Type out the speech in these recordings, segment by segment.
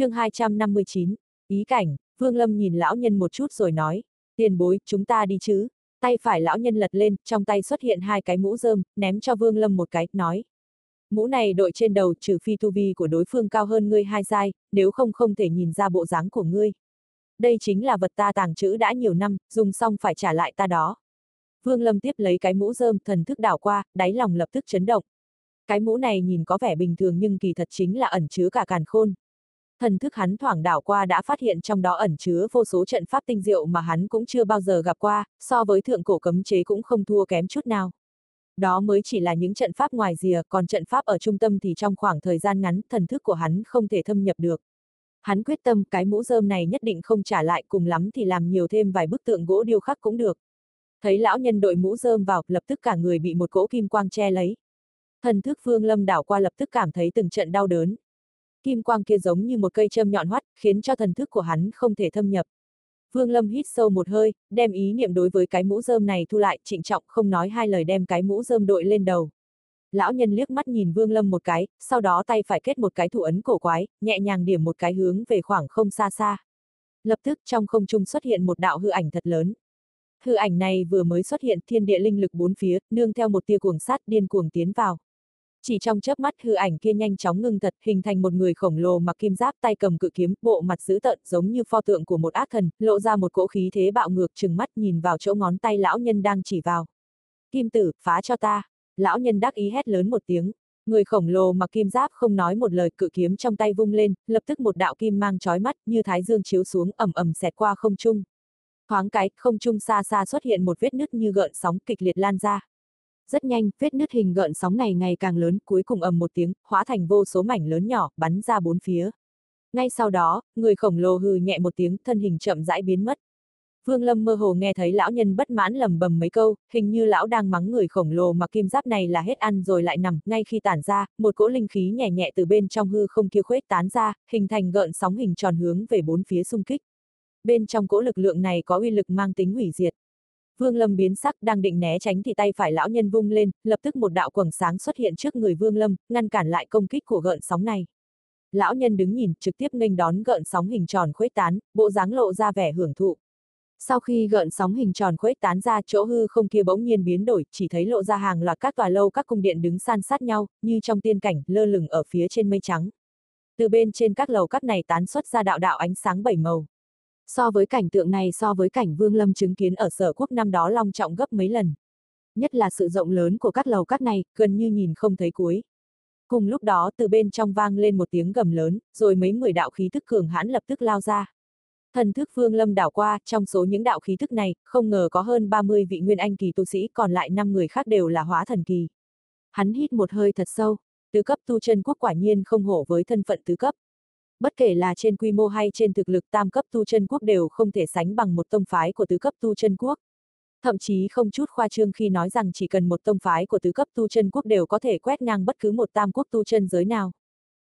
chương 259, ý cảnh, Vương Lâm nhìn lão nhân một chút rồi nói, tiền bối, chúng ta đi chứ. Tay phải lão nhân lật lên, trong tay xuất hiện hai cái mũ rơm, ném cho Vương Lâm một cái, nói. Mũ này đội trên đầu trừ phi tu vi của đối phương cao hơn ngươi hai giai, nếu không không thể nhìn ra bộ dáng của ngươi. Đây chính là vật ta tàng trữ đã nhiều năm, dùng xong phải trả lại ta đó. Vương Lâm tiếp lấy cái mũ rơm, thần thức đảo qua, đáy lòng lập tức chấn động. Cái mũ này nhìn có vẻ bình thường nhưng kỳ thật chính là ẩn chứa cả càn khôn. Thần thức hắn thoảng đảo qua đã phát hiện trong đó ẩn chứa vô số trận pháp tinh diệu mà hắn cũng chưa bao giờ gặp qua, so với thượng cổ cấm chế cũng không thua kém chút nào. Đó mới chỉ là những trận pháp ngoài rìa, còn trận pháp ở trung tâm thì trong khoảng thời gian ngắn, thần thức của hắn không thể thâm nhập được. Hắn quyết tâm cái mũ rơm này nhất định không trả lại cùng lắm thì làm nhiều thêm vài bức tượng gỗ điêu khắc cũng được. Thấy lão nhân đội mũ rơm vào, lập tức cả người bị một cỗ kim quang che lấy. Thần thức Vương Lâm đảo qua lập tức cảm thấy từng trận đau đớn. Kim quang kia giống như một cây châm nhọn hoắt, khiến cho thần thức của hắn không thể thâm nhập. Vương Lâm hít sâu một hơi, đem ý niệm đối với cái mũ rơm này thu lại, trịnh trọng không nói hai lời đem cái mũ rơm đội lên đầu. Lão nhân liếc mắt nhìn Vương Lâm một cái, sau đó tay phải kết một cái thủ ấn cổ quái, nhẹ nhàng điểm một cái hướng về khoảng không xa xa. Lập tức trong không trung xuất hiện một đạo hư ảnh thật lớn. Hư ảnh này vừa mới xuất hiện thiên địa linh lực bốn phía, nương theo một tia cuồng sát điên cuồng tiến vào. Chỉ trong chớp mắt hư ảnh kia nhanh chóng ngưng thật, hình thành một người khổng lồ mặc kim giáp tay cầm cự kiếm, bộ mặt dữ tợn giống như pho tượng của một ác thần, lộ ra một cỗ khí thế bạo ngược chừng mắt nhìn vào chỗ ngón tay lão nhân đang chỉ vào. Kim tử, phá cho ta. Lão nhân đắc ý hét lớn một tiếng. Người khổng lồ mặc kim giáp không nói một lời cự kiếm trong tay vung lên, lập tức một đạo kim mang chói mắt như thái dương chiếu xuống ẩm ẩm xẹt qua không trung. Thoáng cái, không trung xa xa xuất hiện một vết nứt như gợn sóng kịch liệt lan ra. Rất nhanh, vết nứt hình gợn sóng này ngày càng lớn, cuối cùng ầm một tiếng, hóa thành vô số mảnh lớn nhỏ, bắn ra bốn phía. Ngay sau đó, người khổng lồ hừ nhẹ một tiếng, thân hình chậm rãi biến mất. Vương Lâm mơ hồ nghe thấy lão nhân bất mãn lầm bầm mấy câu, hình như lão đang mắng người khổng lồ mà kim giáp này là hết ăn rồi lại nằm, ngay khi tản ra, một cỗ linh khí nhẹ nhẹ từ bên trong hư không kia khuếch tán ra, hình thành gợn sóng hình tròn hướng về bốn phía xung kích. Bên trong cỗ lực lượng này có uy lực mang tính hủy diệt. Vương Lâm biến sắc đang định né tránh thì tay phải lão nhân vung lên, lập tức một đạo quầng sáng xuất hiện trước người Vương Lâm, ngăn cản lại công kích của gợn sóng này. Lão nhân đứng nhìn, trực tiếp nghênh đón gợn sóng hình tròn khuếch tán, bộ dáng lộ ra vẻ hưởng thụ. Sau khi gợn sóng hình tròn khuếch tán ra chỗ hư không kia bỗng nhiên biến đổi, chỉ thấy lộ ra hàng loạt các tòa lâu các cung điện đứng san sát nhau, như trong tiên cảnh, lơ lửng ở phía trên mây trắng. Từ bên trên các lầu các này tán xuất ra đạo đạo ánh sáng bảy màu. So với cảnh tượng này so với cảnh Vương Lâm chứng kiến ở sở quốc năm đó long trọng gấp mấy lần. Nhất là sự rộng lớn của các lầu các này, gần như nhìn không thấy cuối. Cùng lúc đó từ bên trong vang lên một tiếng gầm lớn, rồi mấy mười đạo khí thức cường hãn lập tức lao ra. Thần thức Vương Lâm đảo qua, trong số những đạo khí thức này, không ngờ có hơn 30 vị nguyên anh kỳ tu sĩ, còn lại 5 người khác đều là hóa thần kỳ. Hắn hít một hơi thật sâu, tứ cấp tu chân quốc quả nhiên không hổ với thân phận tứ cấp. Bất kể là trên quy mô hay trên thực lực tam cấp tu chân quốc đều không thể sánh bằng một tông phái của tứ cấp tu chân quốc. Thậm chí không chút khoa trương khi nói rằng chỉ cần một tông phái của tứ cấp tu chân quốc đều có thể quét ngang bất cứ một tam quốc tu chân giới nào.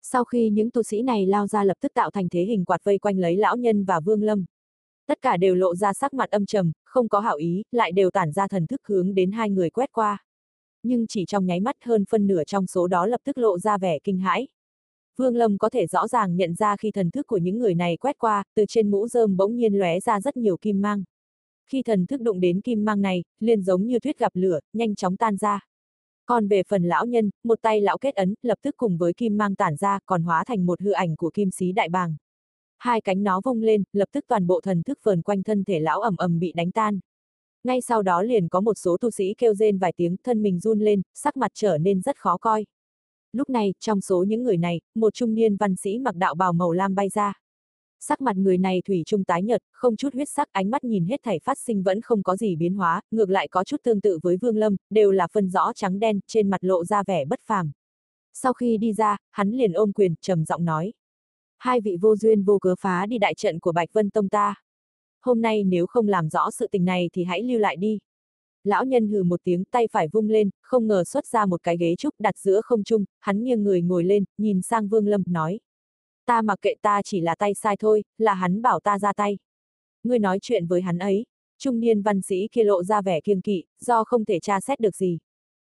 Sau khi những tu sĩ này lao ra lập tức tạo thành thế hình quạt vây quanh lấy lão nhân và vương lâm. Tất cả đều lộ ra sắc mặt âm trầm, không có hảo ý, lại đều tản ra thần thức hướng đến hai người quét qua. Nhưng chỉ trong nháy mắt hơn phân nửa trong số đó lập tức lộ ra vẻ kinh hãi. Vương Lâm có thể rõ ràng nhận ra khi thần thức của những người này quét qua, từ trên mũ rơm bỗng nhiên lóe ra rất nhiều kim mang. Khi thần thức đụng đến kim mang này, liền giống như tuyết gặp lửa, nhanh chóng tan ra. Còn về phần lão nhân, một tay lão kết ấn, lập tức cùng với kim mang tản ra, còn hóa thành một hư ảnh của kim sĩ đại bàng. Hai cánh nó vung lên, lập tức toàn bộ thần thức vờn quanh thân thể lão ầm ầm bị đánh tan. Ngay sau đó liền có một số tu sĩ kêu rên vài tiếng, thân mình run lên, sắc mặt trở nên rất khó coi. Lúc này, trong số những người này, một trung niên văn sĩ mặc đạo bào màu lam bay ra. Sắc mặt người này thủy trung tái nhợt không chút huyết sắc, ánh mắt nhìn hết thảy phát sinh vẫn không có gì biến hóa, ngược lại có chút tương tự với Vương Lâm, đều là phân rõ trắng đen, trên mặt lộ ra vẻ bất phàm. Sau khi đi ra, hắn liền ôm quyền, trầm giọng nói. Hai vị vô duyên vô cớ phá đi đại trận của Bạch Vân Tông ta. Hôm nay nếu không làm rõ sự tình này thì hãy lưu lại đi. Lão nhân hừ một tiếng tay phải vung lên, không ngờ xuất ra một cái ghế trúc đặt giữa không trung, hắn nghiêng người ngồi lên, nhìn sang Vương Lâm, nói. Ta mặc kệ ta chỉ là tay sai thôi, là hắn bảo ta ra tay. Ngươi nói chuyện với hắn ấy. Trung niên văn sĩ kia lộ ra vẻ kiêng kỵ, do không thể tra xét được gì.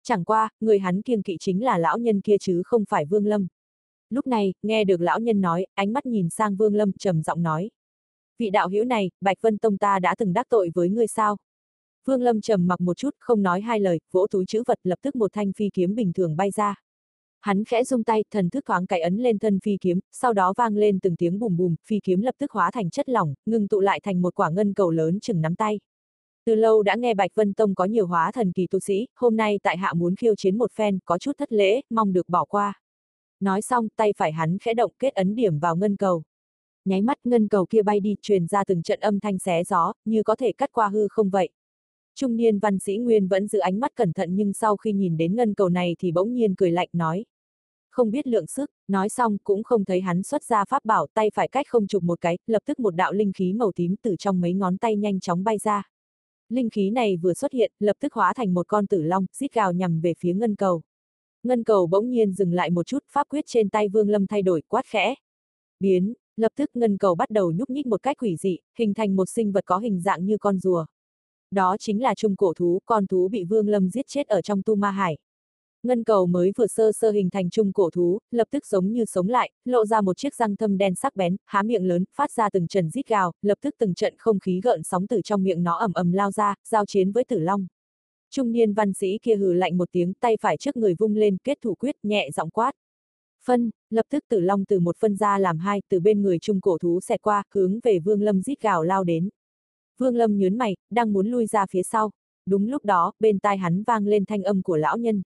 Chẳng qua, người hắn kiêng kỵ chính là lão nhân kia chứ không phải Vương Lâm. Lúc này, nghe được lão nhân nói, ánh mắt nhìn sang Vương Lâm, trầm giọng nói. Vị đạo hữu này, Bạch Vân Tông ta đã từng đắc tội với ngươi sao? Vương Lâm trầm mặc một chút, không nói hai lời, vỗ túi chữ vật lập tức một thanh phi kiếm bình thường bay ra. Hắn khẽ rung tay, thần thức thoáng cái ấn lên thân phi kiếm, sau đó vang lên từng tiếng bùm bùm, phi kiếm lập tức hóa thành chất lỏng, ngừng tụ lại thành một quả ngân cầu lớn chừng nắm tay. Từ lâu đã nghe Bạch Vân Tông có nhiều hóa thần kỳ tu sĩ, hôm nay tại hạ muốn khiêu chiến một phen, có chút thất lễ, mong được bỏ qua. Nói xong, tay phải hắn khẽ động kết ấn điểm vào ngân cầu. Nháy mắt ngân cầu kia bay đi, truyền ra từng trận âm thanh xé gió, như có thể cắt qua hư không vậy. Trung niên văn sĩ Nguyên vẫn giữ ánh mắt cẩn thận nhưng sau khi nhìn đến ngân cầu này thì bỗng nhiên cười lạnh nói. Không biết lượng sức, nói xong cũng không thấy hắn xuất ra pháp bảo tay phải cách không chụp một cái, lập tức một đạo linh khí màu tím từ trong mấy ngón tay nhanh chóng bay ra. Linh khí này vừa xuất hiện, lập tức hóa thành một con tử long, xít gào nhằm về phía ngân cầu. Ngân cầu bỗng nhiên dừng lại một chút, pháp quyết trên tay Vương Lâm thay đổi, quát khẽ. Biến, lập tức ngân cầu bắt đầu nhúc nhích một cách quỷ dị, hình thành một sinh vật có hình dạng như con rùa. Đó chính là trung cổ thú, con thú bị Vương Lâm giết chết ở trong tu ma hải. Ngân cầu mới vừa sơ sơ hình thành trung cổ thú, lập tức giống như sống lại, lộ ra một chiếc răng thâm đen sắc bén, há miệng lớn, phát ra từng trận rít gào, lập tức từng trận không khí gợn sóng từ trong miệng nó ầm ầm lao ra, giao chiến với tử long. Trung niên văn sĩ kia hừ lạnh một tiếng, tay phải trước người vung lên, kết thủ quyết, nhẹ giọng quát. Phân, lập tức tử long từ một phân ra làm hai, từ bên người trung cổ thú xẹt qua, hướng về vương lâm rít gào lao đến. Vương lâm nhớn mày, đang muốn lui ra phía sau. Đúng lúc đó, bên tai hắn vang lên thanh âm của lão nhân.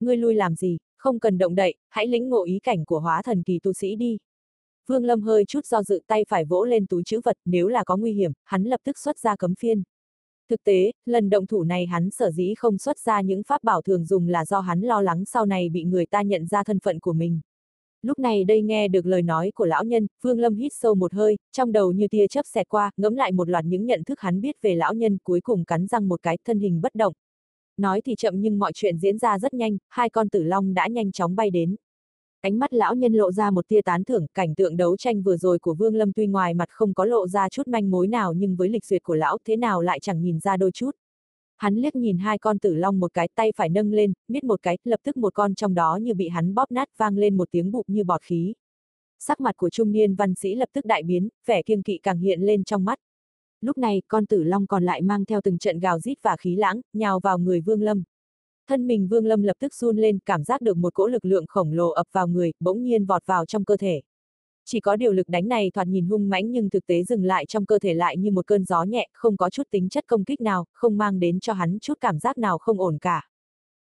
Ngươi lui làm gì, không cần động đậy, hãy lĩnh ngộ ý cảnh của hóa thần kỳ tu sĩ đi. Vương Lâm hơi chút do dự tay phải vỗ lên túi chữ vật, nếu là có nguy hiểm, hắn lập tức xuất ra cấm phiên. Thực tế, lần động thủ này hắn sở dĩ không xuất ra những pháp bảo thường dùng là do hắn lo lắng sau này bị người ta nhận ra thân phận của mình. Lúc này đây nghe được lời nói của lão nhân, Vương Lâm hít sâu một hơi, trong đầu như tia chớp xẹt qua, ngẫm lại một loạt những nhận thức hắn biết về lão nhân, cuối cùng cắn răng một cái, thân hình bất động. Nói thì chậm nhưng mọi chuyện diễn ra rất nhanh, hai con tử long đã nhanh chóng bay đến. Ánh mắt lão nhân lộ ra một tia tán thưởng, cảnh tượng đấu tranh vừa rồi của Vương Lâm tuy ngoài mặt không có lộ ra chút manh mối nào nhưng với lịch duyệt của lão thế nào lại chẳng nhìn ra đôi chút. Hắn liếc nhìn hai con tử long một cái tay phải nâng lên, miết một cái, lập tức một con trong đó như bị hắn bóp nát vang lên một tiếng bụp như bọt khí. Sắc mặt của trung niên văn sĩ lập tức đại biến, vẻ kiêng kỵ càng hiện lên trong mắt. Lúc này, con tử long còn lại mang theo từng trận gào rít và khí lãng, nhào vào người Vương Lâm. Thân mình Vương Lâm lập tức run lên, cảm giác được một cỗ lực lượng khổng lồ ập vào người, bỗng nhiên vọt vào trong cơ thể. Chỉ có điều lực đánh này thoạt nhìn hung mãnh nhưng thực tế dừng lại trong cơ thể lại như một cơn gió nhẹ, không có chút tính chất công kích nào, không mang đến cho hắn chút cảm giác nào không ổn cả.